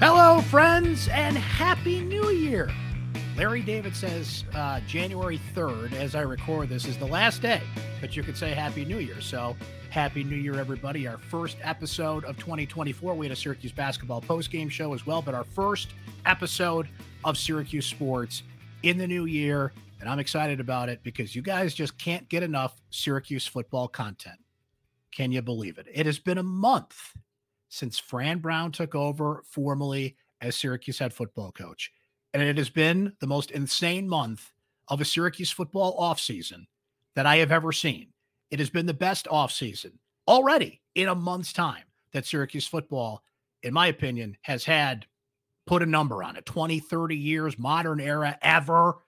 Hello, friends, and Happy New Year. Larry David says uh, January 3rd, as I record this, is the last day that you could say Happy New Year. So, Happy New Year, everybody. Our first episode of 2024. We had a Syracuse basketball post-game show as well, but our first episode of Syracuse Sports in the new year. And I'm excited about it because you guys just can't get enough Syracuse football content. Can you believe it? It has been a month since Fran Brown took over formally as Syracuse head football coach. And it has been the most insane month of a Syracuse football offseason that I have ever seen. It has been the best offseason already in a month's time that Syracuse football, in my opinion, has had put a number on it 20, 30 years, modern era ever.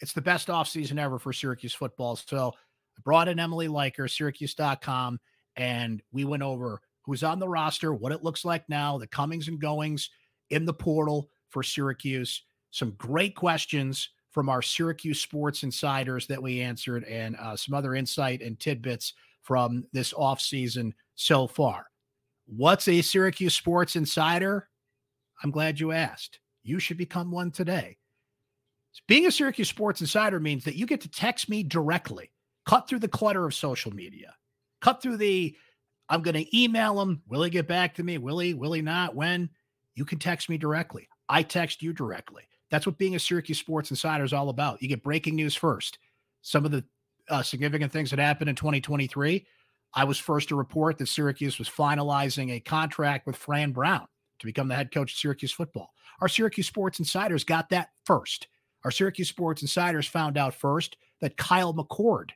It's the best offseason ever for Syracuse football. So I brought in Emily Leiker, Syracuse.com, and we went over who's on the roster, what it looks like now, the comings and goings in the portal for Syracuse. Some great questions from our Syracuse sports insiders that we answered, and uh, some other insight and tidbits from this offseason so far. What's a Syracuse sports insider? I'm glad you asked. You should become one today. Being a Syracuse sports insider means that you get to text me directly, cut through the clutter of social media, cut through the I'm going to email him. Will he get back to me? Will he? Will he not? When? You can text me directly. I text you directly. That's what being a Syracuse Sports Insider is all about. You get breaking news first. Some of the uh, significant things that happened in 2023. I was first to report that Syracuse was finalizing a contract with Fran Brown to become the head coach of Syracuse football. Our Syracuse Sports Insiders got that first. Our Syracuse Sports Insiders found out first that Kyle McCord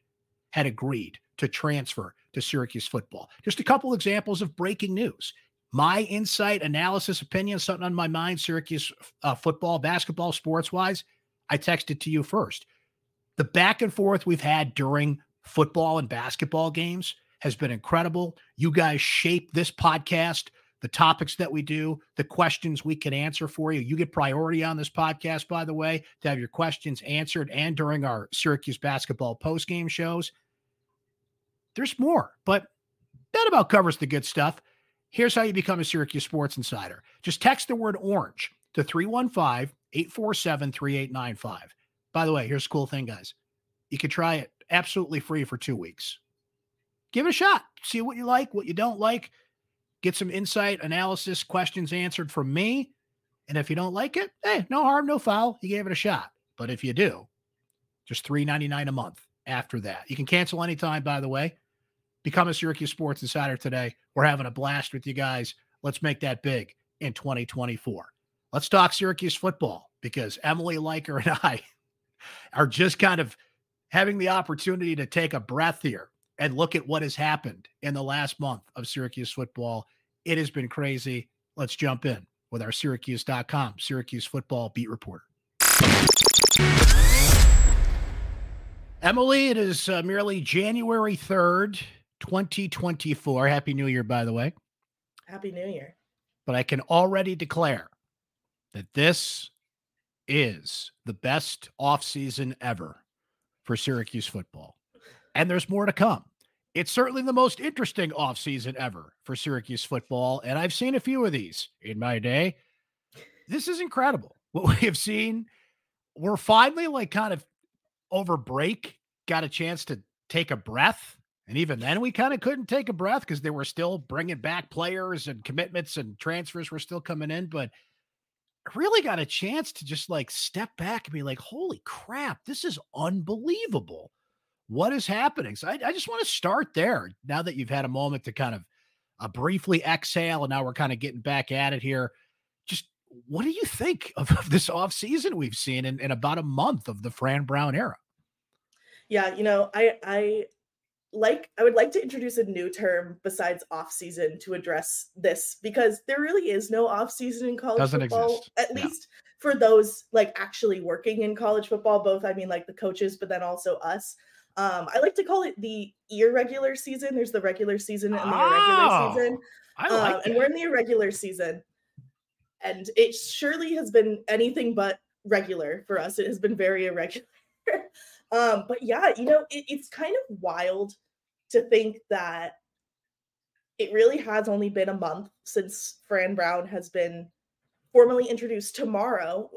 had agreed to transfer to Syracuse football. Just a couple examples of breaking news. My insight, analysis, opinion, something on my mind, Syracuse uh, football, basketball, sports wise, I texted to you first. The back and forth we've had during football and basketball games has been incredible. You guys shape this podcast, the topics that we do, the questions we can answer for you. You get priority on this podcast, by the way, to have your questions answered and during our Syracuse basketball post game shows. There's more, but that about covers the good stuff. Here's how you become a Syracuse Sports Insider. Just text the word orange to 315 847 3895. By the way, here's a cool thing, guys. You can try it absolutely free for two weeks. Give it a shot. See what you like, what you don't like. Get some insight, analysis, questions answered from me. And if you don't like it, hey, no harm, no foul. You gave it a shot. But if you do, just $3.99 a month after that. You can cancel anytime, by the way. Become a Syracuse Sports Insider today. We're having a blast with you guys. Let's make that big in 2024. Let's talk Syracuse football because Emily Leiker and I are just kind of having the opportunity to take a breath here and look at what has happened in the last month of Syracuse football. It has been crazy. Let's jump in with our Syracuse.com Syracuse football beat reporter. Emily, it is uh, merely January 3rd. 2024. Happy New Year, by the way. Happy New Year. But I can already declare that this is the best offseason ever for Syracuse football. And there's more to come. It's certainly the most interesting offseason ever for Syracuse football. And I've seen a few of these in my day. This is incredible. What we have seen, we're finally like kind of over break, got a chance to take a breath and even then, we kind of couldn't take a breath because they were still bringing back players and commitments and transfers were still coming in. But I really got a chance to just like step back and be like, holy crap, this is unbelievable. What is happening? So I, I just want to start there now that you've had a moment to kind of uh, briefly exhale. And now we're kind of getting back at it here. Just what do you think of, of this offseason we've seen in, in about a month of the Fran Brown era? Yeah, you know, I I like I would like to introduce a new term besides off season to address this because there really is no off season in college Doesn't football. Exist. At least for those like actually working in college football, both I mean like the coaches, but then also us. Um, I like to call it the irregular season. There's the regular season and the irregular Oh, season. I Um, like and we're in the irregular season. And it surely has been anything but regular for us. It has been very irregular. um, but yeah, you know, it, it's kind of wild to think that it really has only been a month since Fran Brown has been formally introduced tomorrow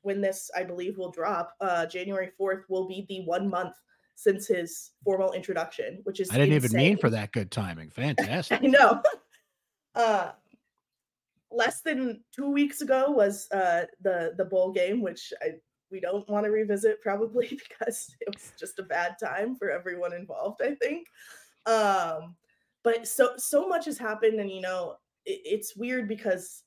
when this i believe will drop. Uh january 4th will be the one month since his formal introduction which is i didn't insane. even mean for that good timing. Fantastic. i know. Uh less than two weeks ago was uh the the bowl game which i we don't want to revisit probably because it was just a bad time for everyone involved i think. Um but so so much has happened and you know it, it's weird because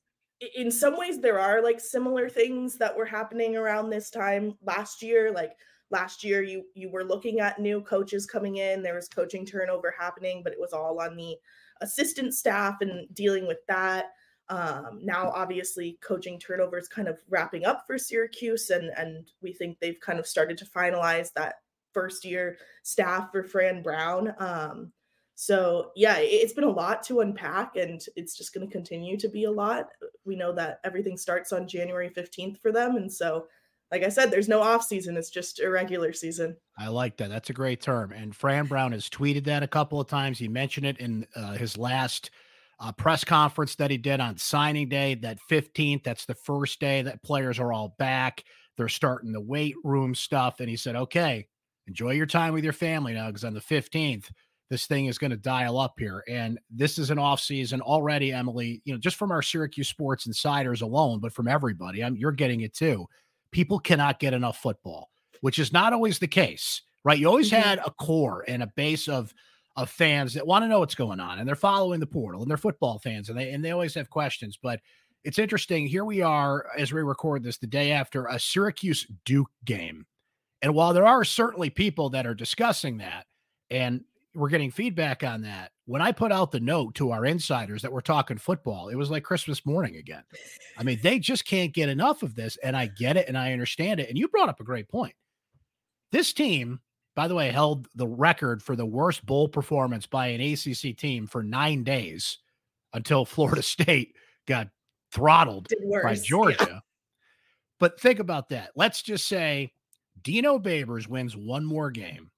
in some ways there are like similar things that were happening around this time. Last year like last year you you were looking at new coaches coming in there was coaching turnover happening but it was all on the assistant staff and dealing with that um, now obviously coaching turnover is kind of wrapping up for syracuse and and we think they've kind of started to finalize that first year staff for fran brown. Um, so yeah it's been a lot to unpack and it's just going to continue to be a lot. We know that everything starts on january 15th for them and so like i said there's no off season it's just a regular season. I like that that's a great term and fran brown has tweeted that a couple of times he mentioned it in uh, his last uh, press conference that he did on signing day that 15th that's the first day that players are all back they're starting the weight room stuff and he said okay enjoy your time with your family now because on the 15th this thing is going to dial up here. And this is an off season already, Emily, you know, just from our Syracuse sports insiders alone, but from everybody, I'm, you're getting it too. People cannot get enough football, which is not always the case, right? You always mm-hmm. had a core and a base of, of fans that want to know what's going on and they're following the portal and they're football fans and they, and they always have questions, but it's interesting. Here we are as we record this the day after a Syracuse Duke game. And while there are certainly people that are discussing that, and we're getting feedback on that. When I put out the note to our insiders that we're talking football, it was like Christmas morning again. I mean, they just can't get enough of this. And I get it and I understand it. And you brought up a great point. This team, by the way, held the record for the worst bowl performance by an ACC team for nine days until Florida State got throttled by Georgia. Yeah. But think about that. Let's just say Dino Babers wins one more game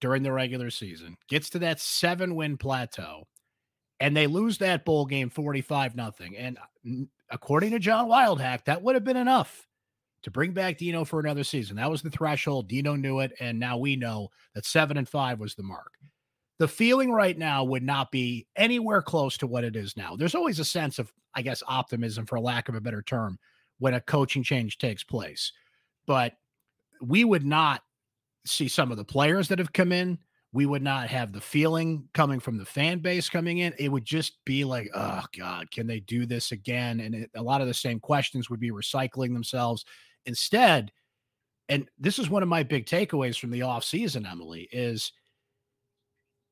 during the regular season, gets to that seven win plateau, and they lose that bowl game 45 nothing. And according to John Wildhack, that would have been enough to bring back Dino for another season. That was the threshold. Dino knew it. And now we know that seven and five was the mark. The feeling right now would not be anywhere close to what it is now. There's always a sense of, I guess, optimism, for lack of a better term, when a coaching change takes place. But we would not see some of the players that have come in. We would not have the feeling coming from the fan base coming in. It would just be like, oh God, can they do this again? And it, a lot of the same questions would be recycling themselves. Instead, and this is one of my big takeaways from the off season, Emily, is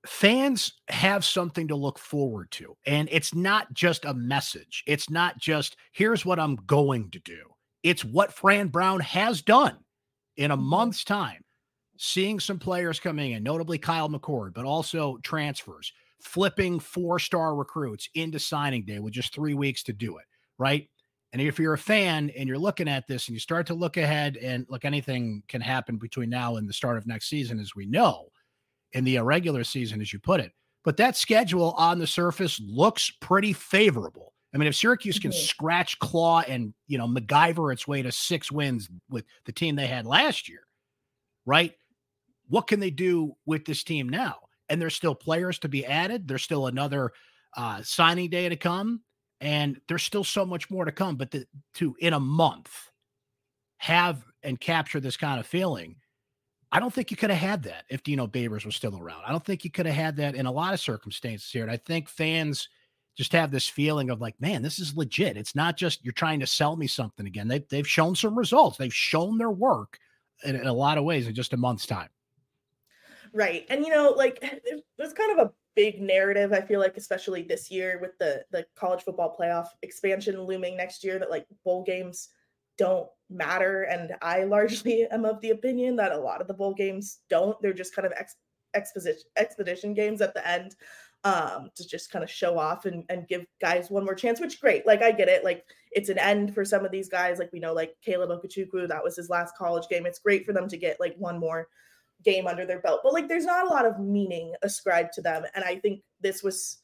fans have something to look forward to. And it's not just a message. It's not just here's what I'm going to do. It's what Fran Brown has done in a mm-hmm. month's time seeing some players coming in, notably Kyle McCord, but also transfers, flipping four star recruits into signing day with just three weeks to do it, right? And if you're a fan and you're looking at this and you start to look ahead, and look, anything can happen between now and the start of next season, as we know, in the irregular season, as you put it. But that schedule on the surface looks pretty favorable. I mean, if Syracuse can mm-hmm. scratch, claw, and you know MacGyver its way to six wins with the team they had last year, right? what can they do with this team now? And there's still players to be added. There's still another uh, signing day to come, and there's still so much more to come. But the, to in a month have and capture this kind of feeling, I don't think you could have had that if Dino Babers was still around. I don't think you could have had that in a lot of circumstances here. And I think fans just have this feeling of like, man, this is legit. It's not just you're trying to sell me something again. They've, they've shown some results. They've shown their work in, in a lot of ways in just a month's time. Right. And you know, like there's kind of a big narrative I feel like especially this year with the the college football playoff expansion looming next year that like bowl games don't matter. And I largely am of the opinion that a lot of the bowl games don't. They're just kind of ex- exposition expedition games at the end um to just kind of show off and, and give guys one more chance which great like i get it. Like it's an end for some of these guys. Like we know like caleb okechukwu that was his last college game. It's great for them to get like one more game under their belt. But like there's not a lot of meaning ascribed to them. And I think this was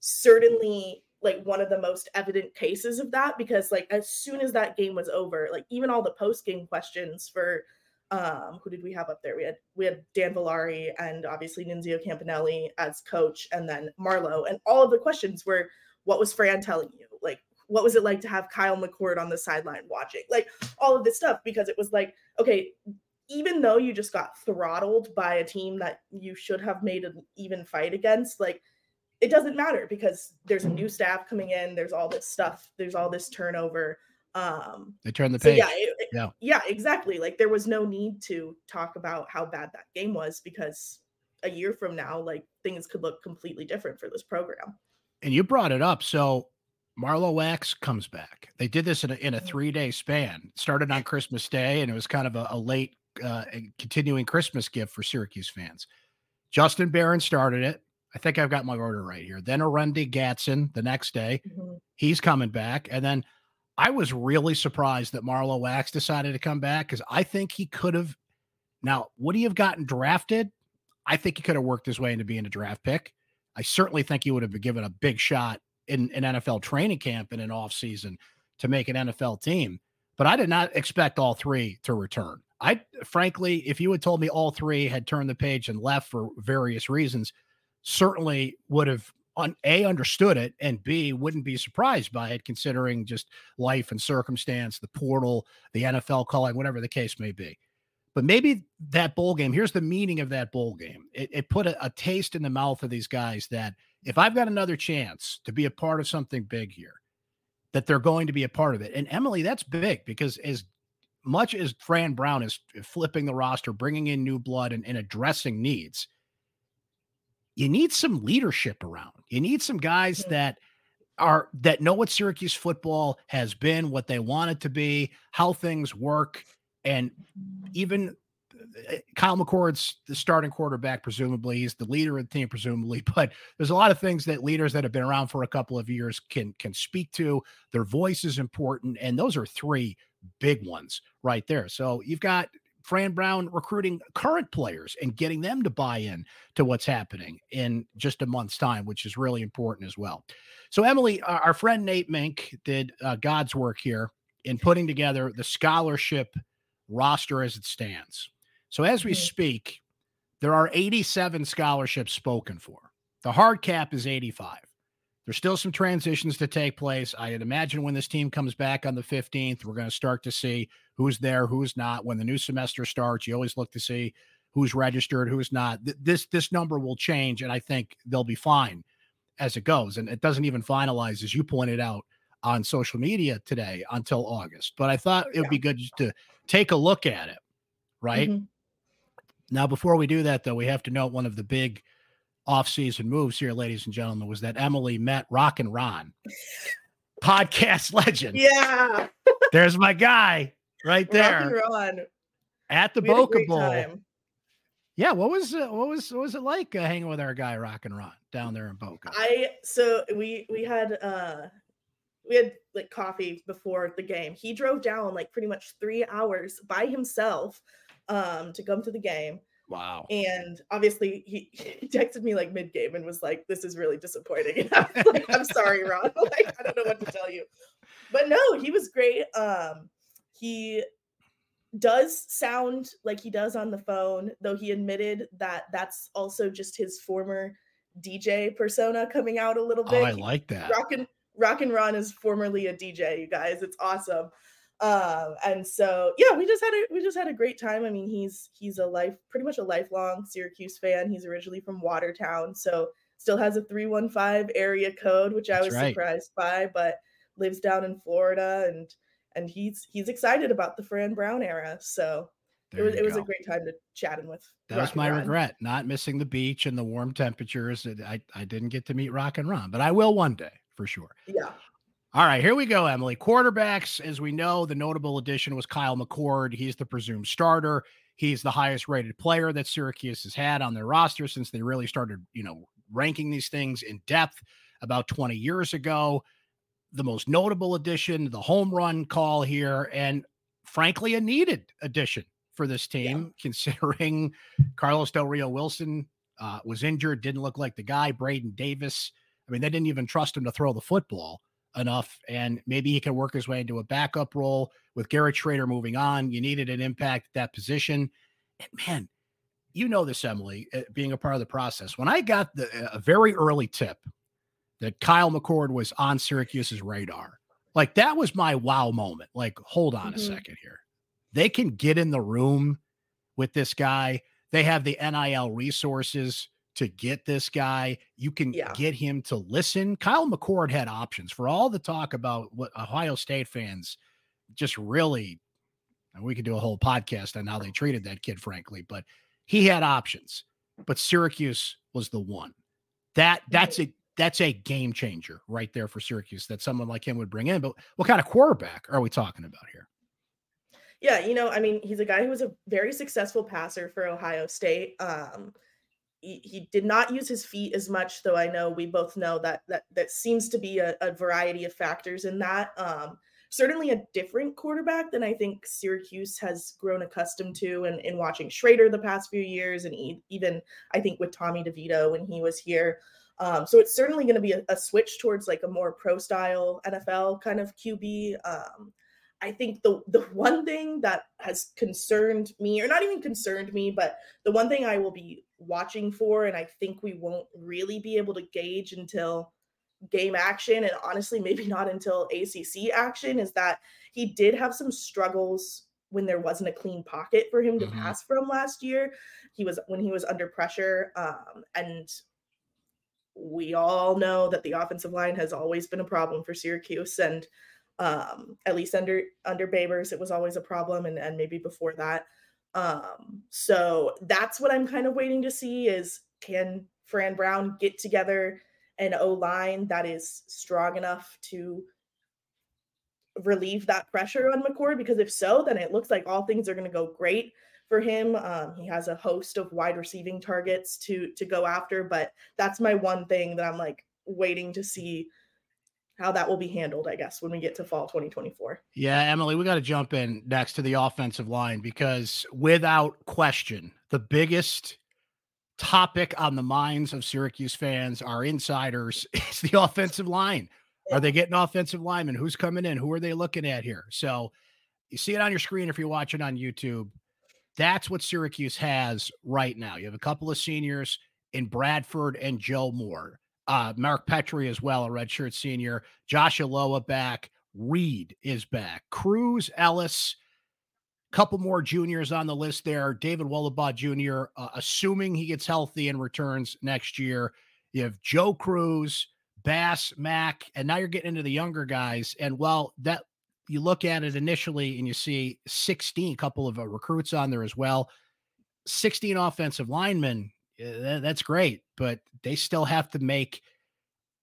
certainly like one of the most evident cases of that because like as soon as that game was over, like even all the post game questions for um who did we have up there? We had we had Dan Villari and obviously Nunzio Campanelli as coach and then Marlowe and all of the questions were what was Fran telling you? Like what was it like to have Kyle McCord on the sideline watching? Like all of this stuff because it was like okay, even though you just got throttled by a team that you should have made an even fight against, like it doesn't matter because there's a new staff coming in, there's all this stuff, there's all this turnover. Um they turn the so page. yeah, it- Yeah. yeah, exactly. Like there was no need to talk about how bad that game was because a year from now, like things could look completely different for this program. and you brought it up. So Marlowe Wax comes back. They did this in a, in a Mhm. three day span. Started on Christmas Day, and it was kind of a, a late, uh, a continuing Christmas gift for Syracuse fans. Justin Barron started it. I think I've got my order right here. Then Oronde Gadsden the next day. Mhm. He's coming back, and then I was really surprised that Marlowe Wax decided to come back because I think he could have. Now, would he have gotten drafted? I think he could have worked his way into being a draft pick. I certainly think he would have been given a big shot in an NFL training camp in an offseason to make an NFL team. But I did not expect all three to return. I frankly, if you had told me all three had turned the page and left for various reasons, certainly would have on A understood it and B wouldn't be surprised by it considering just life and circumstance, the portal, the NFL calling, whatever the case may be. But maybe that bowl game, here's the meaning of that bowl game. It, it put a, a taste in the mouth of these guys that if I've got another chance to be a part of something big here, that they're going to be a part of it. And Emily, that's big because as much as Fran Brown is flipping the roster, bringing in new blood and, and addressing needs, you need some leadership around. You need some guys that are that know what Syracuse football has been, what they want it to be, how things work, and even uh, Kyle McCord's the starting quarterback, presumably he's the leader of the team, presumably. But there's a lot of things that leaders that have been around for a couple of years can can speak to. Their voice is important, and those are three big ones right there. So you've got Fran Brown recruiting current players and getting them to buy in to what's happening in just a month's time, which is really important as well. So Emily, our friend Nate Mink did uh, God's work here in putting together the scholarship roster as it stands. So as we Mhm. speak, there are 87 scholarships spoken for. The hard cap is 85. There's still some transitions to take place. I'd imagine when this team comes back on the 15th, we're going to start to see who's there, who's not. When the new semester starts, you always look to see who's registered, who's not. This this number will change, and I think they'll be fine as it goes. And it doesn't even finalize, as you pointed out on social media today, until August. But I thought it would Yeah. be good just to take a look at it, right? Mhm. Now, before we do that, though, we have to note one of the big off-season moves here, ladies and gentlemen, was that Emily met Rock and Ron, podcast legend. Yeah, There's my guy right rock and there Ron. at the We Boca Bowl. time. Yeah, what was uh, what was what was it like uh, hanging with our guy Rock and Ron down there in Boca? I so we we had uh we had like coffee before the game. He drove down like pretty much three hours by himself um to come to the game. Wow. And obviously he, he texted me like mid game and was like, This is really disappointing. And I was like, I'm sorry, Ron. like, I don't know what to tell you. But no, he was great. Um he does sound like he does on the phone, though he admitted that that's also just his former DJ persona coming out a little Oh, bit. I like that. Rock and Rock and Ron is formerly a DJ, you guys. It's awesome. Um, and so yeah, we just had a we just had a great time. I mean, he's he's a life pretty much a lifelong Syracuse fan. He's originally from Watertown, so still has a 315 area code, which I was right. surprised by, but lives down in Florida and and he's he's excited about the Fran Brown era. So it was it was a great time to chatting with. That Rock was my regret, not missing the beach and the warm temperatures. I, I didn't get to meet Rock and Ron, but I will one day for sure. Yeah. All right, here we go, Emily. Quarterbacks, as we know, the notable addition was Kyle McCord. He's the presumed starter. He's the highest rated player that Syracuse has had on their roster since they really started, you know, ranking these things in depth about 20 years ago. The most notable addition, the home run call here, and frankly, a needed addition for this team, considering Carlos Del Rio Wilson uh, was injured, didn't look like the guy. Braden Davis I mean, they didn't even trust him to throw the football enough, and maybe he can work his way into a backup role with Garrett Shrader moving on. You needed an impact at that position. And man, you know this, Emily, uh, being a part of the process. When I got the a very early tip that Kyle McCord was on Syracuse's radar, like that was my wow moment. Like, hold on mm-hmm. a second here. They can get in the room with this guy. They have the NIL resources to get this guy. You can yeah. get him to listen. Kyle McCord had options for all the talk about what Ohio State fans just really, and we could do a whole podcast on how they treated that kid, frankly, but he had options. But Syracuse was the one. That that's a that's a game changer right there for Syracuse that someone like him would bring in. But what kind of quarterback are we talking about here? Yeah, you know, I mean, he's a guy who was a very successful passer for Ohio State. Um, he, did not use his feet as much, though I know we both know that that that seems to be a, a variety of factors in that. Um, certainly a different quarterback than I think Syracuse has grown accustomed to and in, in watching Shrader the past few years, and even I think with Tommy DeVito when he was here. Um, so it's certainly going to be a, a, switch towards like a more pro style NFL kind of QB. Um, I think the the one thing that has concerned me, or not even concerned me, but the one thing I will be watching for, and I think we won't really be able to gauge until game action and honestly maybe not until ACC action is that he did have some struggles when there wasn't a clean pocket for him to mm-hmm. pass from last year. He was when he was under pressure um, and we all know that the offensive line has always been a problem for Syracuse and um, at least under under Babers it was always a problem and and maybe before that. Um, so that's what I'm kind of waiting to see is can Fran Brown get together an O line that is strong enough to relieve that pressure on McCord? Because if so, then it looks like all things are going to go great for him. Um, he has a host of wide receiving targets to to go after, but that's my one thing that I'm like waiting to see how that will be handled, I guess, when we get to fall 2024. Yeah, Emily, we got to jump in next to the offensive line because without question, the biggest topic on the minds of Syracuse fans, our insiders, is the offensive line. Are they getting offensive linemen? Who's coming in? Who are they looking at here? So you see it on your screen if you're watching on YouTube. That's what Syracuse has right now. You have a couple of seniors in Bradford and Joe Moore. Uh, Mark Petrie as well, a redshirt senior. Josh Aloa back. Reed is back. Cruz, Ellis, couple more juniors on the list there. David Wohlabaugh Jr., uh, assuming he gets healthy and returns next year. You have Joe Cruz, Bass, Mack, and now you're getting into the younger guys. And while that you look at it initially and you see 16, couple of uh, recruits on there as well, 16 offensive linemen, Eh, that's great, but they still have to make.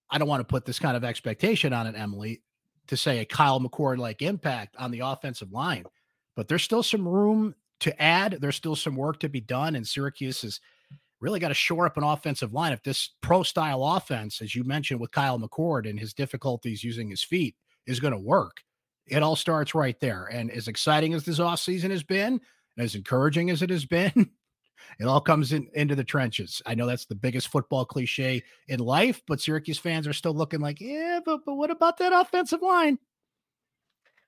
I don't want to put this kind of expectation on it, Emily, to say a Kyle McCord like impact on the offensive line but there's still some room to add. There's still some work to be done, and Syracuse has really got to shore up an offensive line. If this pro style offense, as you mentioned with Kyle McCord and his difficulties using his feet, is going to work, it all starts right there. And as exciting as this offseason has been, as encouraging as it has been, it all comes in into the trenches. I know that's the biggest football cliche in life, but Syracuse fans are still looking like, yeah, but but what about that offensive line?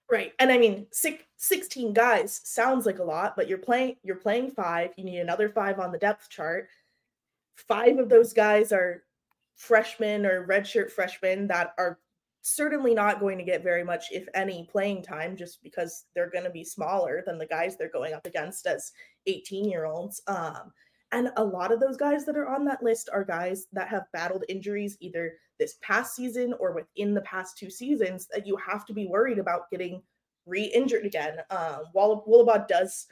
Right. And I mean, six, 16 guys sounds like a lot, but you're playing you're playing 5, you need another 5 on the depth chart. 5 of those guys are freshmen or redshirt freshmen that are certainly not going to get very much if any playing time just because they're going to be smaller than the guys they're going up against as 18 year olds. Um, and a lot of those guys that are on that list are guys that have battled injuries either this past season or within the past two seasons that you have to be worried about getting re-injured again. Um, Wohlabaugh does,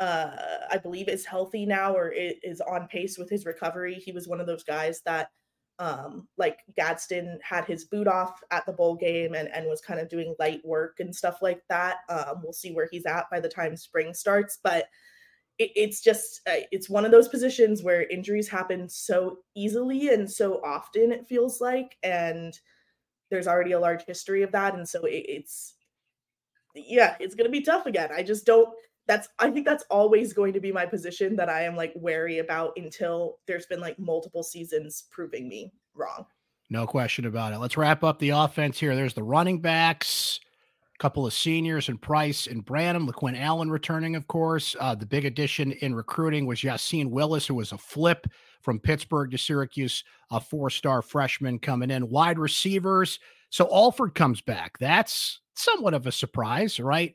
uh, I believe, is healthy now or is on pace with his recovery. He was one of those guys that, um, like Gadsden, had his boot off at the bowl game and and was kind of doing light work and stuff like that. Um, we'll see where he's at by the time spring starts, but it, it's just uh, it's one of those positions where injuries happen so easily and so often it feels like and there's already a large history of that and so it, it's yeah it's to be tough again i just don't that's i think that's always going to be my position that i am like wary about until there's been like multiple seasons proving me wrong No question about it. Let's wrap up the offense here. There's the running backs, a couple of seniors and Price and Branham, LeQuint Allen returning, of course. Uh, the big addition in recruiting was Yasin Willis, who was a flip from Pittsburgh to Syracuse, a four star freshman coming in. Wide receivers. So Alford comes back. That's somewhat of a surprise, right?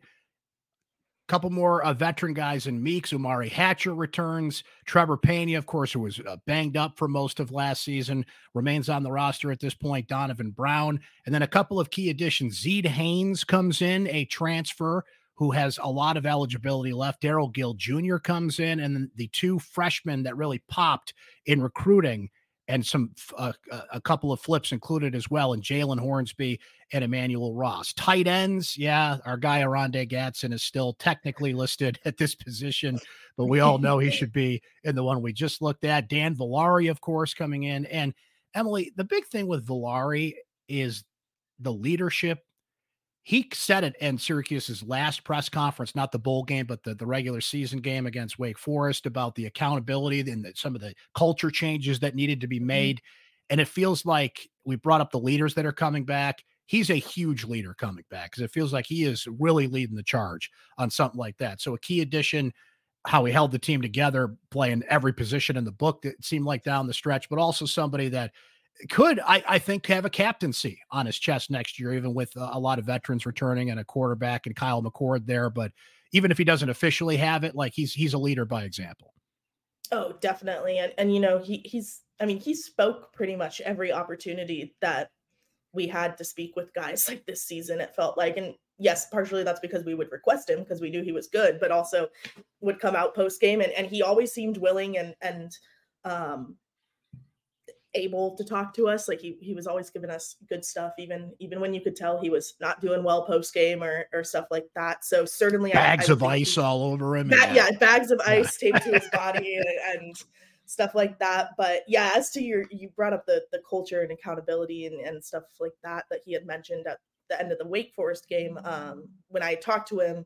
Couple more uh, veteran guys in Meeks. Umari Hatcher returns. Trevor Pena, of course, who was uh, banged up for most of last season, remains on the roster at this point. Donovan Brown. And then a couple of key additions. Zeed Haynes comes in, a transfer who has a lot of eligibility left. Daryl Gill Jr. comes in, and the two freshmen that really popped in recruiting and some uh, a couple of flips included as well, and Jalen Hornsby and Emmanuel Ross. Tight ends, yeah, our guy Oronde Gadsden is still technically listed at this position, but we all know he should be in the one we just looked at. Dan Villari, of course, coming in, and Emily. The big thing with Villari is the leadership he said it in Syracuse's last press conference, not the bowl game, but the, the regular season game against Wake Forest about the accountability and the, some of the culture changes that needed to be mm-hmm. made. Mm-hmm. And it feels like we brought up the leaders that are coming back. He's a huge leader coming back because it feels like he is really leading the charge on something like that. So a key addition, how he held the team together, playing every position in the book that seemed like down the stretch, but also somebody that could I, I think have a captaincy on his chest next year, even with a, lot of veterans returning and a quarterback and Kyle McCord there. But even if he doesn't officially have it, like he's he's a leader by example. Oh, definitely. And and you know, he he's I mean, he spoke pretty much every opportunity that we had to speak with guys like this season, it felt like. And yes, partially that's because we would request him because we knew he was good, but also would come out post game and, and he always seemed willing and and um able to talk to us. Like he he was always giving us good stuff, even even when you could tell he was not doing well post game or or stuff like that. So certainly bags I, I of ice he, all over him. Ba- yeah, bags of ice taped to his body and, and, stuff like that. But yeah, as to your you brought up the the culture and accountability and, and stuff like that that he had mentioned at the end of the Wake Forest game. Um, when I talked to him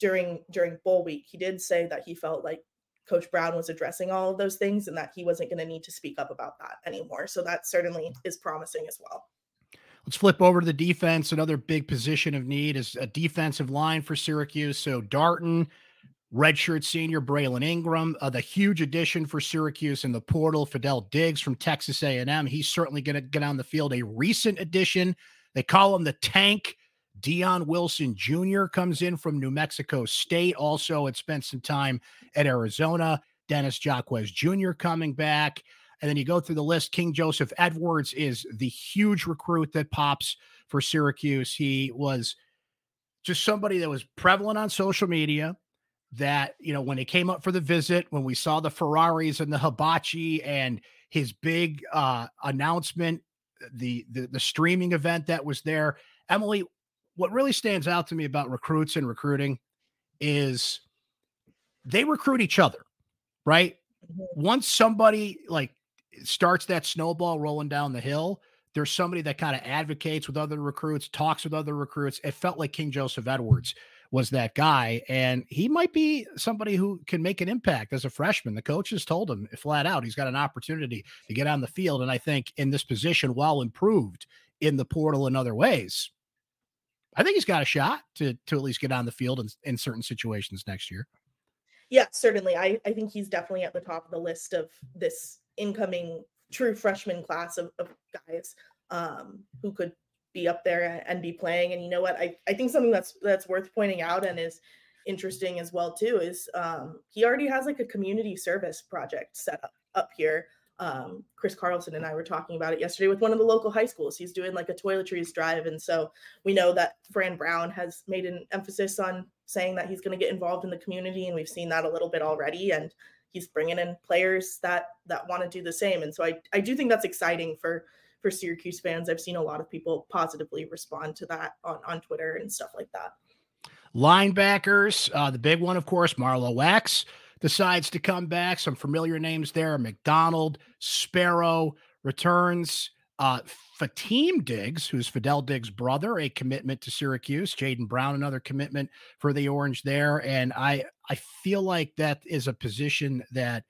during during bowl week, he did say that he felt like Coach Brown was addressing all of those things and that he wasn't going to need to speak up about that anymore. So that certainly is promising as well. Let's flip over to the defense. Another big position of need is a defensive line for Syracuse. So Darton, redshirt senior Braylon Ingram, uh, the huge addition for Syracuse in the portal, Fadil Diggs from Texas A&M. He's certainly going to get on the field. A recent addition. They call him the tank. Dion Wilson Jr. comes in from New Mexico State. Also, had spent some time at Arizona. Dennis Jaquez Jr. coming back. And then you go through the list. King Joseph Edwards is the huge recruit that pops for Syracuse. He was just somebody that was prevalent on social media. That, you know, when he came up for the visit, when we saw the Ferraris and the hibachi and his big uh, announcement, the, the the streaming event that was there. Emily, what really stands out to me about recruits and recruiting is they recruit each other, right? Mm-hmm. Once somebody like starts that snowball rolling down the hill, there's somebody that kind of advocates with other recruits, talks with other recruits. It felt like King Joseph Edwards was that guy, and he might be somebody who can make an impact as a freshman. The coaches told him flat out he's got an opportunity to get on the field, and I think in this position, while improved in the portal in other ways, I think he's got a shot to to at least get on the field in, in certain situations next year. Yeah, certainly. I, I think he's definitely at the top of the list of this incoming true freshman class of, of guys um, who could be up there and be playing. And you know what? I, I think something that's that's worth pointing out and is interesting as well too is um, he already has like a community service project set up up here um, Chris Carlson and I were talking about it yesterday with one of the local high schools. He's doing like a toiletries drive. And so we know that Fran Brown has made an emphasis on saying that he's going to get involved in the community. And we've seen that a little bit already. And he's bringing in players that, that want to do the same. And so I, I do think that's exciting for, for Syracuse fans. I've seen a lot of people positively respond to that on, on Twitter and stuff like that. Linebackers, uh, the big one, of course, Marlowe Wax decides to come back. Some familiar names there McDonald, Sparrow returns. Uh, Fatim Diggs, who's Fadil Diggs' brother, a commitment to Syracuse. Jaden Brown, another commitment for the Orange there. And I, I feel like that is a position that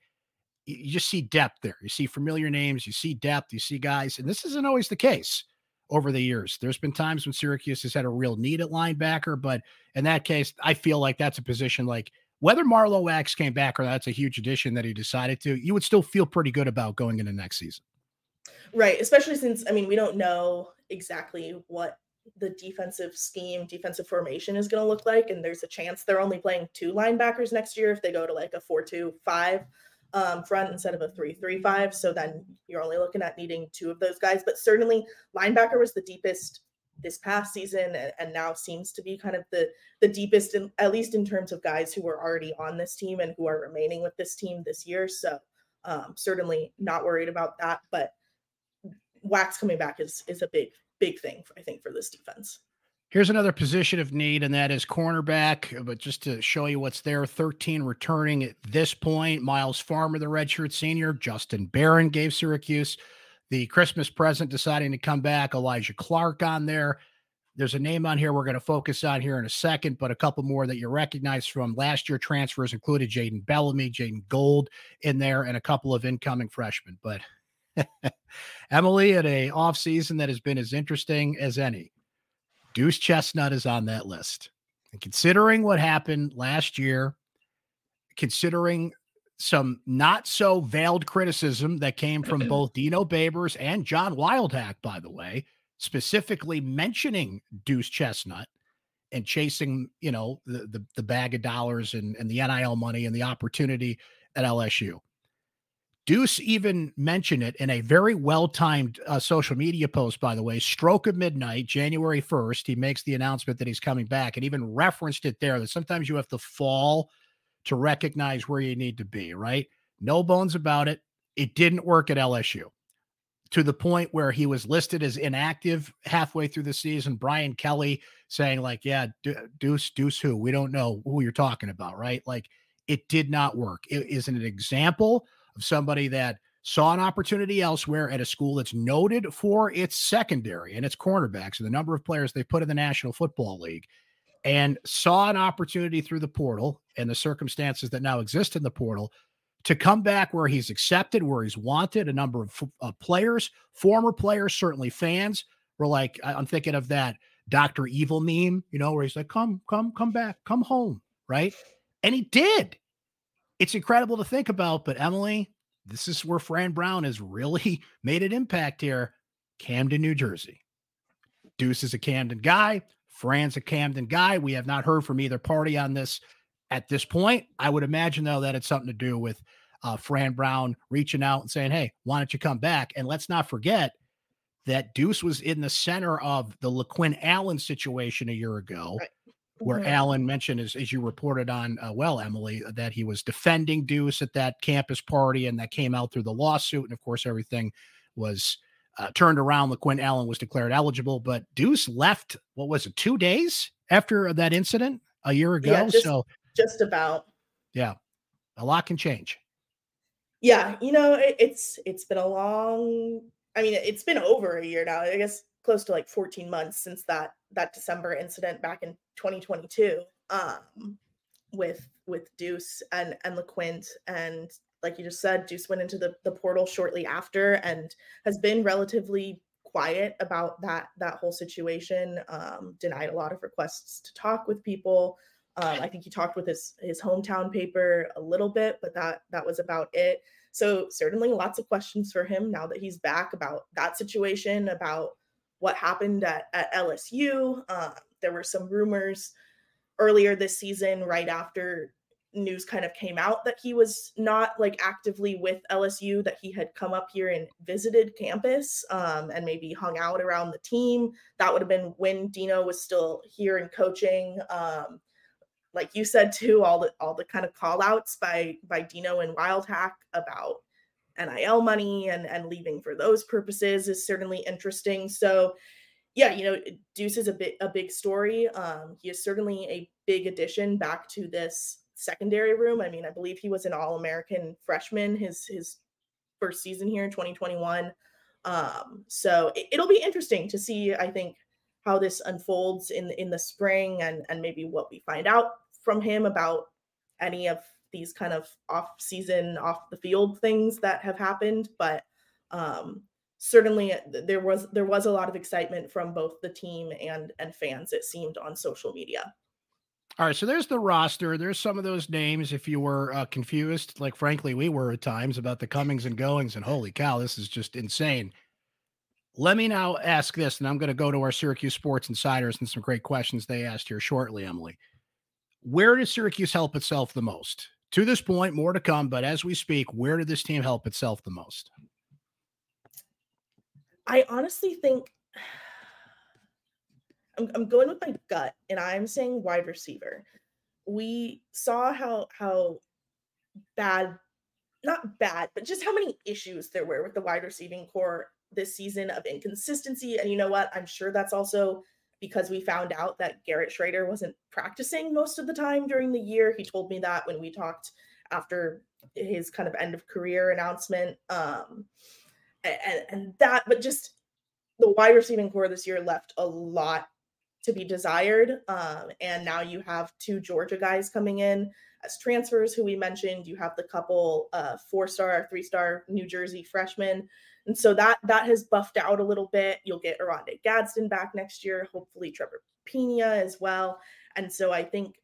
you just see depth there. You see familiar names, you see depth, you see guys, and this isn't always the case over the years. There's been times when Syracuse has had a real need at linebacker, but in that case, I feel like that's a position like whether Marlowe Wax came back or that's a huge addition that he decided to, you would still feel pretty good about going into next season. Right. Especially since, I mean, we don't know exactly what the defensive scheme, defensive formation is going to look like. And there's a chance they're only playing two linebackers next year if they go to like a 4 2 5 um, front instead of a 3 3 5. So then you're only looking at needing two of those guys. But certainly, linebacker was the deepest this past season and, now seems to be kind of the the deepest in at least in terms of guys who were already on this team and who are remaining with this team this year so um, certainly not worried about that but wax coming back is is a big big thing i think for this defense Here's another position of need, and that is cornerback. But just to show you what's there 13 returning at this point Miles Farmer, the redshirt senior, Justin Barron gave Syracuse the Christmas present deciding to come back. Elijah Clark on there. There's a name on here we're going to focus on here in a second, but a couple more that you recognize from last year transfers included Jaden Bellamy, Jaden Gold in there, and a couple of incoming freshmen. But Emily, at a offseason that has been as interesting as any, Deuce Chestnut is on that list. And considering what happened last year, considering some not so veiled criticism that came from both Dino Babers and John Wildhack, by the way, specifically mentioning Deuce Chestnut and chasing, you know, the, the, the bag of dollars and, and the NIL money and the opportunity at LSU. Deuce even mentioned it in a very well timed uh, social media post, by the way. Stroke of midnight, January 1st, he makes the announcement that he's coming back and even referenced it there that sometimes you have to fall to recognize where you need to be, right? No bones about it. It didn't work at LSU to the point where he was listed as inactive halfway through the season. Brian Kelly saying, like, yeah, deuce, deuce who? We don't know who you're talking about, right? Like, it did not work. It is an example of somebody that saw an opportunity elsewhere at a school that's noted for its secondary and its cornerbacks and the number of players they put in the National Football League and saw an opportunity through the portal and the circumstances that now exist in the portal to come back where he's accepted, where he's wanted. A number of uh, players, former players, certainly fans were like, I'm thinking of that Dr. Evil meme, you know, where he's like, come, come, come back, come home, right? And he did. It's incredible to think about, but Emily, this is where Fran Brown has really made an impact here. Camden, New Jersey. Deuce is a Camden guy. Fran's a Camden guy. We have not heard from either party on this at this point. I would imagine, though, that it's something to do with uh, Fran Brown reaching out and saying, Hey, why don't you come back? And let's not forget that Deuce was in the center of the LeQuint Allen situation a year ago. Right. Where mm-hmm. Allen mentioned, as, as you reported on, uh, well, Emily, that he was defending Deuce at that campus party, and that came out through the lawsuit. And of course, everything was uh, turned around. LeQuint Allen was declared eligible, but Deuce left. What was it? Two days after that incident a year ago. Yeah, just, so just about. Yeah, a lot can change. Yeah, you know it, it's it's been a long. I mean, it's been over a year now. I guess close to like 14 months since that that December incident back in 2022 um, with with Deuce and and LeQuint and like you just said, Deuce went into the, the portal shortly after and has been relatively quiet about that that whole situation. Um, denied a lot of requests to talk with people. Um, I think he talked with his his hometown paper a little bit, but that that was about it. So certainly lots of questions for him now that he's back about that situation, about what happened at, at LSU. Uh, there were some rumors earlier this season, right after news kind of came out that he was not like actively with LSU, that he had come up here and visited campus um, and maybe hung out around the team. That would have been when Dino was still here and coaching. Um, like you said too, all the all the kind of call outs by by Dino and Wildhack about NIL money and and leaving for those purposes is certainly interesting. So yeah, you know, Deuce is a bit a big story. Um, he is certainly a big addition back to this secondary room. I mean, I believe he was an All American freshman his his first season here in 2021. Um, so it, will be interesting to see. I think how this unfolds in in the spring and and maybe what we find out from him about any of these kind of off season, off the field things that have happened, but um, certainly uh, there was there was a lot of excitement from both the team and and fans. It seemed on social media. All right, so there's the roster. There's some of those names. If you were uh, confused, like frankly we were at times about the comings and goings, and holy cow, this is just insane. Let me now ask this, and I'm going to go to our Syracuse sports insiders and some great questions they asked here shortly, Emily. Where does Syracuse help itself the most? To this point, more to come, but as we speak, where did this team help itself the most? I honestly think I'm, I'm going with my gut, and I'm saying wide receiver. We saw how how bad, not bad, but just how many issues there were with the wide receiving corps this season of inconsistency. And you know what? I'm sure that's also because we found out that Garrett Shrader wasn't practicing most of the time during the year. He told me that when we talked after his kind of end of career announcement. Um, and, and that, but just the wide receiving corps this year left a lot to be desired. Um, and now you have two Georgia guys coming in as transfers, who we mentioned. You have the couple uh, four star, three star New Jersey freshmen. And so that that has buffed out a little bit. You'll get Oronde Gadsden back next year, hopefully Trebor Pena as well. And so I think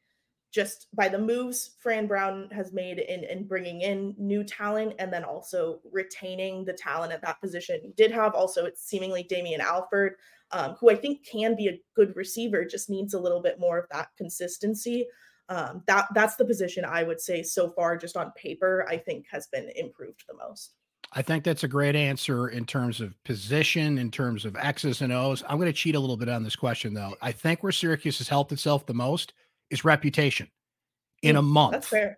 just by the moves Fran Brown has made in, in bringing in new talent and then also retaining the talent at that position. You did have also, it's seemingly Damien Alford, um, who I think can be a good receiver, just needs a little bit more of that consistency. Um, that that's the position I would say so far, just on paper, I think has been improved the most. I think that's a great answer in terms of position, in terms of X's and O's. I'm going to cheat a little bit on this question, though. I think where Syracuse has helped itself the most is reputation. In a mm, month, that's fair.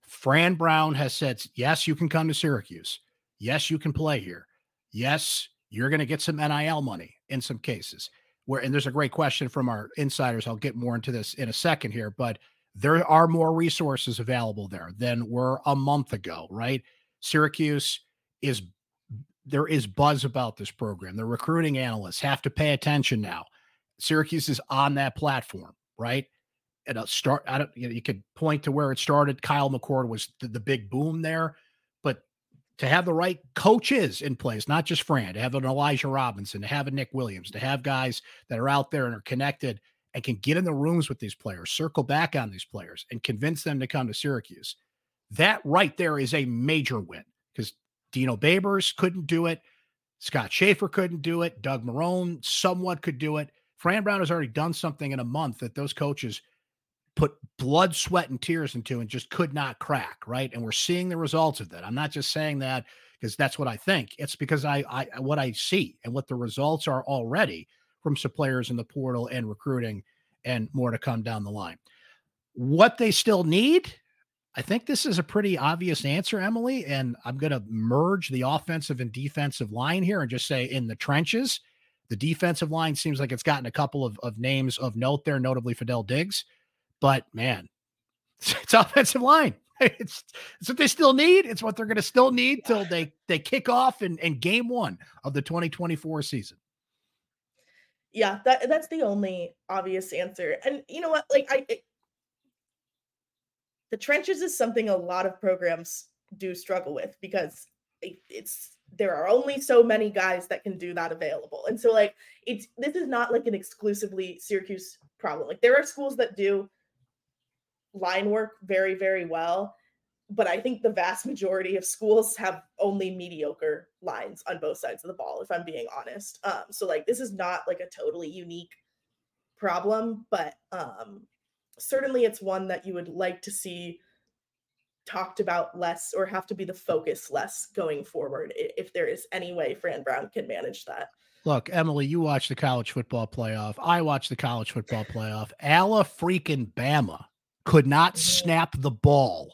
Fran Brown has said, yes, you can come to Syracuse. Yes, you can play here. Yes, you're going to get some NIL money in some cases. Where and there's a great question from our insiders. I'll get more into this in a second here, but there are more resources available there than were a month ago, right? Syracuse is there is buzz about this program. The recruiting analysts have to pay attention now. Syracuse is on that platform, right? at a start. I don't. You, know, you could point to where it started. Kyle McCord was the, the, big boom there, to have the right coaches in place, not just Fran, to have an Elijah Robinson, to have a Nick Williams, to have guys that are out there and are connected and can get in the rooms with these players, circle back on these players, and convince them to come to Syracuse. That right there is a major win because Dino Babers couldn't do it. Scott Shafer couldn't do it. Doug Marrone somewhat could do it. Fran Brown has already done something in a month that those coaches blood, sweat, and tears into and just could not crack, right? And we're seeing the results of that. I'm not just saying that because that's what I think. It's because I, I what I see and what the results are already from some players in the portal and recruiting, and more to come down the line. What they still need, I think this is a pretty obvious answer, Emily. And I'm going to merge the offensive and defensive line here and just say in the trenches. The defensive line seems like it's gotten a couple of, of names of note there, notably Fadil Diggs. But man, it's, it's offensive line. It's it's what they still need. It's what they're going to still need till they they kick off in, in game one of the 2024 season. Yeah, that that's the only obvious answer. And you know what? Like I, it, the trenches is something a lot of programs do struggle with because it, it's there are only so many guys that can do that available. And so like it's this is not like an exclusively Syracuse problem. Like there are schools that do line work very, very well. But I think the vast majority of schools have only mediocre lines on both sides of the ball, if I'm being honest. Um, so like this is not like a totally unique problem, but um, certainly it's one that you would like to see talked about less or have to be the focus less going forward if there is any way Fran Brown can manage that. Look, Emily, you watch the college football playoff. I watch the college football playoff. Alla freaking Bama could not snap the ball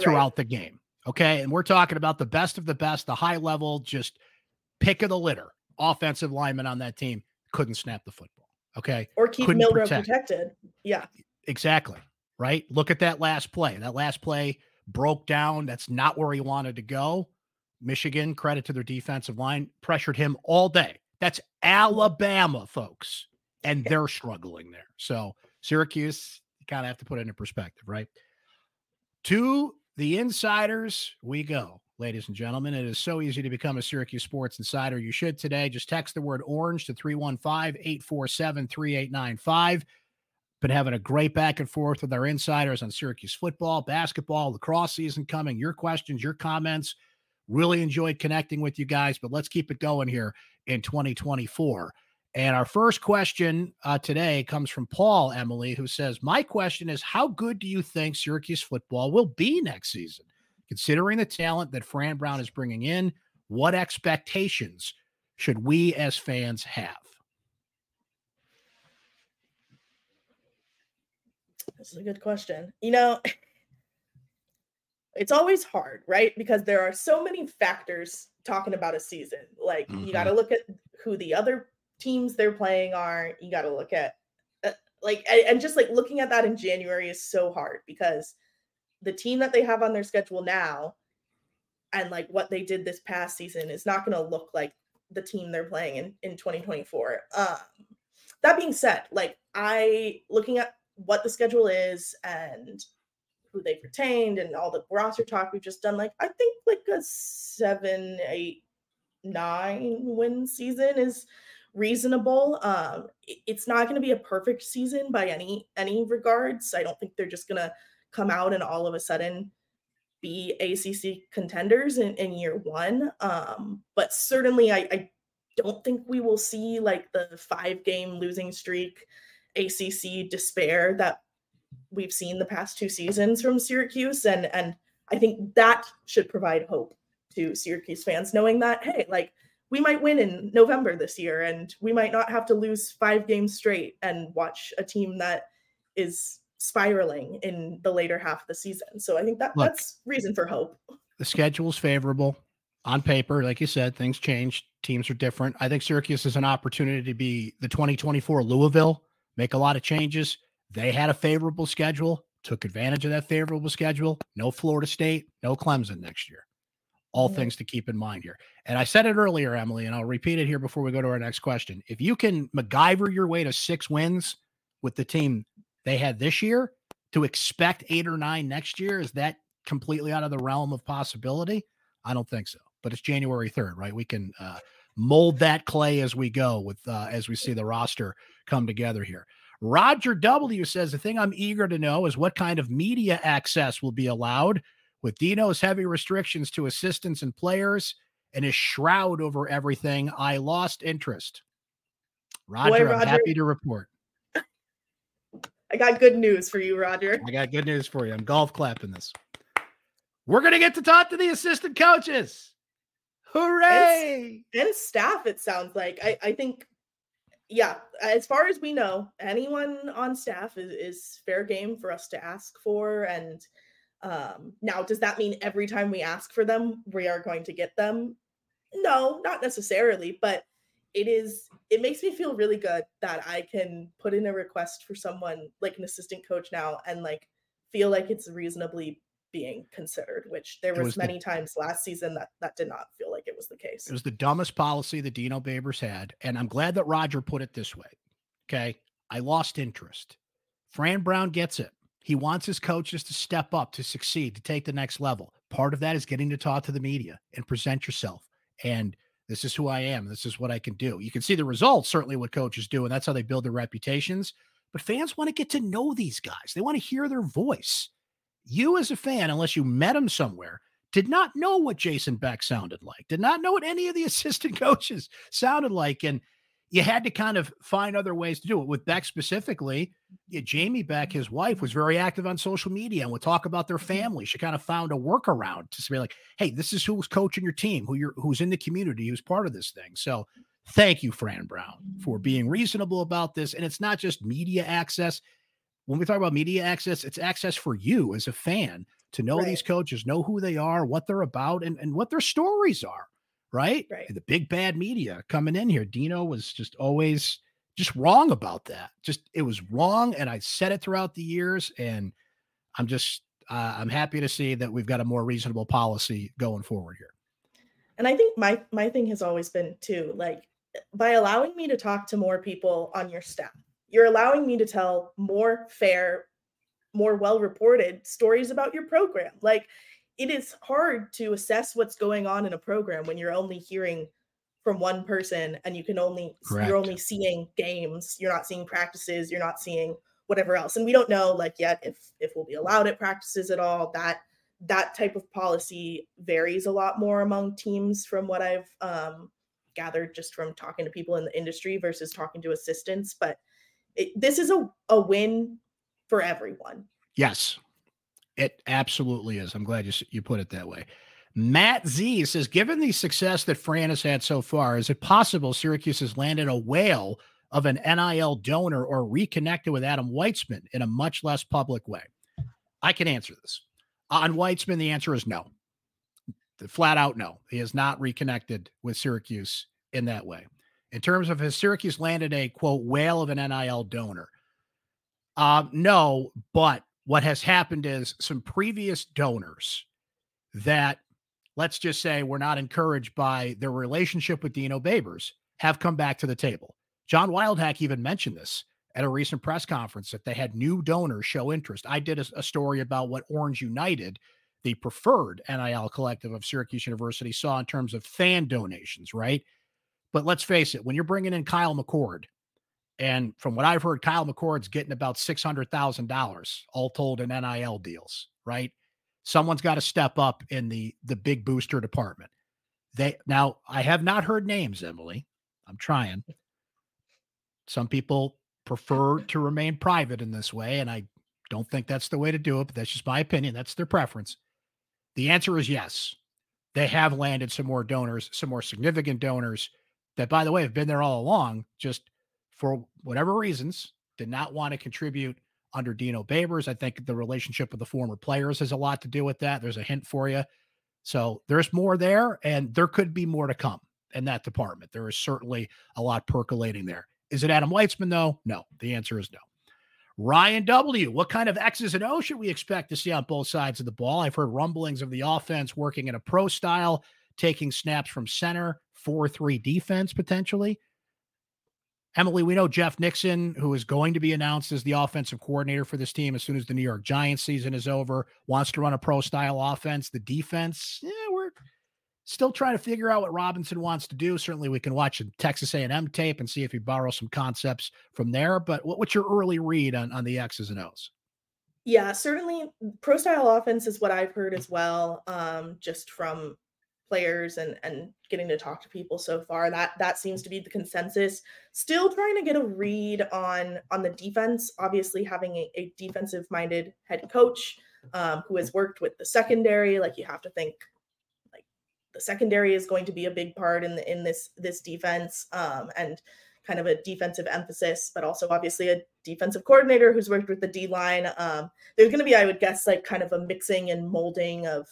throughout right. the game. Okay. And we're talking about the best of the best, the high level, just pick of the litter offensive lineman on that team couldn't snap the football. Okay. Or keep couldn't Milroe protect. protected. Yeah. Exactly. Right. Look at that last play. That last play broke down. That's not where he wanted to go. Michigan, credit to their defensive line, pressured him all day. That's Alabama, folks. And they're struggling there. So Syracuse, kind of have to put it into perspective, right? To the insiders we go, ladies and gentlemen. It is so easy to become a Syracuse Sports Insider. You should today. Just text the word orange to 315 847 3895. Been having a great back and forth with our insiders on Syracuse football, basketball, lacrosse season coming. Your questions, your comments. Really enjoyed connecting with you guys, but let's keep it going here in 2024. And our first question uh, today comes from Paul Emily, who says, My question is, how good do you think Syracuse football will be next season? Considering the talent that Fran Brown is bringing in, what expectations should we as fans have? This is a good question. You know, it's always hard, right? Because there are so many factors talking about a season. Like, mm-hmm. you got to look at who the other teams they're playing are. You got to look at uh, like and just like looking at that in January is so hard because the team that they have on their schedule now and like what they did this past season is not going to look like the team they're playing in in 2024. Um that being said, like I looking at what the schedule is and who they've retained and all the roster talk we've just done, like I think like a seven, eight, nine win season is reasonable. Um, it's not going to be a perfect season by any any regards. I don't think they're just going to come out and all of a sudden be ACC contenders in, in year one. Um, but certainly, I, I don't think we will see like the five game losing streak, ACC despair that we've seen the past two seasons from Syracuse, and and I think that should provide hope to Syracuse fans, knowing that hey, like we might win in November this year and we might not have to lose five games straight and watch a team that is spiraling in the later half of the season. So I think that Look, that's reason for hope. The schedule is favorable on paper. Like you said, things change. Teams are different. I think Syracuse is an opportunity to be the 2024 Louisville, make a lot of changes. They had a favorable schedule, took advantage of that favorable schedule. No Florida State, no Clemson next year all things to keep in mind here. And I said it earlier, Emily, and I'll repeat it here before we go to our next question. If you can MacGyver your way to six wins with the team they had this year, to expect eight or nine next year, is that completely out of the realm of possibility? I don't think so. But it's January 3rd, right? We can uh, mold that clay as we go with uh, as we see the roster come together here. Roger W says the thing I'm eager to know is what kind of media access will be allowed with Dino's heavy restrictions to assistants and players and his shroud over everything, I lost interest. Roger, Boy, Roger, I'm happy to report. I got good news for you, Roger. I got good news for you. I'm golf clapping this. We're going to get to talk to the assistant coaches. Hooray! And, and staff, it sounds like. I, I think, yeah, as far as we know, anyone on staff is, is fair game for us to ask for. And um, now, does that mean every time we ask for them, we are going to get them? No, not necessarily, but it is it makes me feel really good that I can put in a request for someone like an assistant coach now and like feel like it's reasonably being considered, which there was, was many the, times last season that that did not feel like it was the case. It was the dumbest policy that Dino Babers had. And I'm glad that Roger put it this way. Okay. I lost interest. Fran Brown gets it. He wants his coaches to step up, to succeed, to take the next level. Part of that is getting to talk to the media and present yourself. And this is who I am. This is what I can do. You can see the results, certainly what coaches do, and that's how they build their reputations. But fans want to get to know these guys. They want to hear their voice. You, as a fan, unless you met them somewhere, did not know what Jason Beck sounded like, did not know what any of the assistant coaches sounded like. And you had to kind of find other ways to do it. With Beck specifically, yeah, Jamie Beck, his wife, was very active on social media and would talk about their mm-hmm. family. She kind of found a workaround to say, like, hey, this is who's coaching your team, who you're who's in the community, who's part of this thing. So thank you, Fran Brown, for being reasonable about this. And it's not just media access. When we talk about media access, it's access for you as a fan to know right. these coaches, know who they are, what they're about, and, and what their stories are right? Right. The big bad media coming in here. Dino was just always just wrong about that. Just it was wrong, and I said it throughout the years, and I'm just uh, I'm happy to see that we've got a more reasonable policy going forward here. And I think my my thing has always been too like by allowing me to talk to more people on your staff, you're allowing me to tell more fair, more well reported stories about your program. Like it is hard to assess what's going on in a program when you're only hearing from one person and you can only Correct. you're only seeing games, you're not seeing practices, you're not seeing whatever else. And we don't know like yet if if we'll be allowed at practices at all. That that type of policy varies a lot more among teams from what I've um, gathered just from talking to people in the industry versus talking to assistants. But it, this is a, a win for everyone. Yes, it absolutely is. I'm glad you, you put it that way. Matt Z says, given the success that Fran has had so far, is it possible Syracuse has landed a whale of an NIL donor or reconnected with Adam Weitsman in a much less public way? I can answer this. On Weitsman, the answer is no. Flat out no. He has not reconnected with Syracuse in that way. In terms of has Syracuse landed a quote whale of an NIL donor? Uh, no, but what has happened is some previous donors that let's just say were not encouraged by their relationship with Dino Babers have come back to the table. John Wildhack even mentioned this at a recent press conference that they had new donors show interest. I did a, a story about what Orange United, the preferred NIL collective of Syracuse University, saw in terms of fan donations, right? But let's face it, when you're bringing in Kyle McCord, and from what I've heard, Kyle McCord's getting about $600,000 all told in NIL deals, right? Someone's got to step up in the the big booster department. They now I have not heard names, Emily. I'm trying. Some people prefer to remain private in this way. And I don't think that's the way to do it, but that's just my opinion. That's their preference. The answer is yes. They have landed some more donors, some more significant donors that, by the way, have been there all along, just for whatever reasons, did not want to contribute under Dino Babers. I think the relationship with the former players has a lot to do with that. There's a hint for you. So there's more there, and there could be more to come in that department. There is certainly a lot percolating there. Is it Adam Weitsman, though? No. The answer is no. Ryan W., what kind of X's and O's should we expect to see on both sides of the ball? I've heard rumblings of the offense working in a pro style, taking snaps from center, 4 3 defense potentially. Emily, we know Jeff Nixon, who is going to be announced as the offensive coordinator for this team as soon as the New York Giants season is over, wants to run a pro style offense. The defense, yeah, we're Still trying to figure out what Robinson wants to do. Certainly, we can watch a Texas A&M tape and see if he borrows some concepts from there. But what, what's your early read on on the X's and O's? Yeah, certainly, pro style offense is what I've heard as well. Um, just from players and and getting to talk to people so far that that seems to be the consensus still trying to get a read on on the defense obviously having a, a defensive minded head coach um, who has worked with the secondary like you have to think like the secondary is going to be a big part in the, in this this defense um, and kind of a defensive emphasis, but also obviously a defensive coordinator who's worked with the D line. Um, there's going to be, I would guess, like kind of a mixing and molding of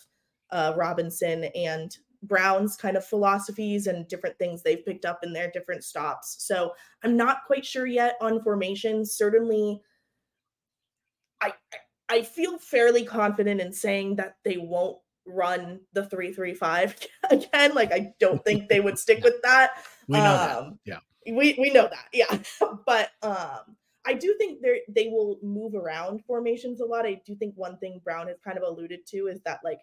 uh, Robinson and Brown's kind of philosophies and different things they've picked up in their different stops. So I'm not quite sure yet on formations. Certainly, I I feel fairly confident in saying that they won't run the 335 again. Like I don't think they would stick with that. We know um, that. Yeah. We we know that. Yeah. but um I do think they they will move around formations a lot. I do think one thing Brown has kind of alluded to is that like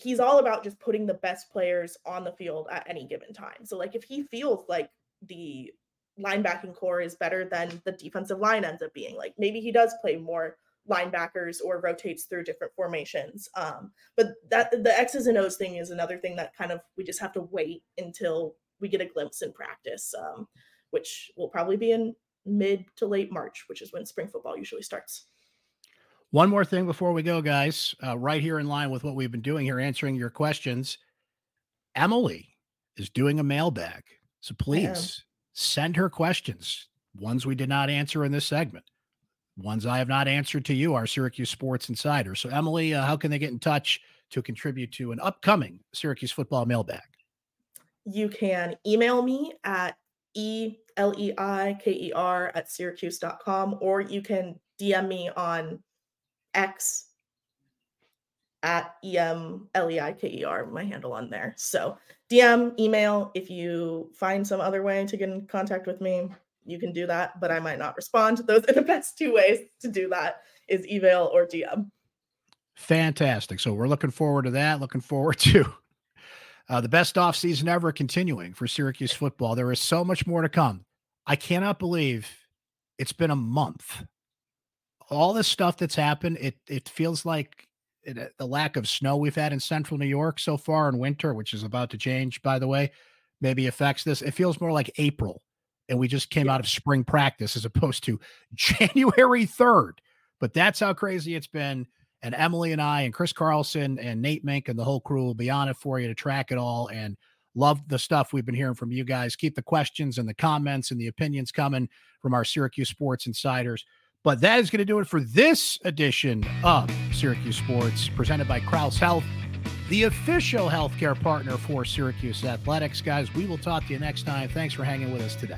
he's all about just putting the best players on the field at any given time. So like if he feels like the linebacking corps is better than the defensive line ends up being, like maybe he does play more linebackers or rotates through different formations. Um, but that the X's and O's thing is another thing that kind of we just have to wait until we get a glimpse in practice, um, which will probably be in mid to late March, which is when spring football usually starts. One more thing before we go, guys, uh, right here in line with what we've been doing here, answering your questions. Emily is doing a mailbag. So please send her questions, ones we did not answer in this segment ones I have not answered to you are Syracuse Sports Insider. So, Emily, uh, how can they get in touch to contribute to an upcoming Syracuse football mailbag? You can email me at E L E I K E R at syracuse.com, or you can DM me on X at E M L E I K E R, my handle on there. So, DM, email, if you find some other way to get in contact with me, you can do that, but I might not respond. Those are the best two ways to do that is email or DM. Fantastic. So we're looking forward to that. Looking forward to uh, the best offseason ever continuing for Syracuse football. There is so much more to come. I cannot believe it's been a month. All this stuff that's happened, it it feels like it, uh, the lack of snow we've had in central New York so far in winter, which is about to change, by the way, maybe affects this. It feels more like April, and we just came yeah. out of spring practice as opposed to January 3rd. But that's how crazy it's been. And Emily and I and Chris Carlson and Nate Mink and the whole crew will be on it for you to track it all and love the stuff we've been hearing from you guys. Keep the questions and the comments and the opinions coming from our Syracuse Sports Insiders. But that is going to do it for this edition of Syracuse Sports, presented by Crouse Health, the official healthcare partner for Syracuse Athletics. Guys, we will talk to you next time. Thanks for hanging with us today.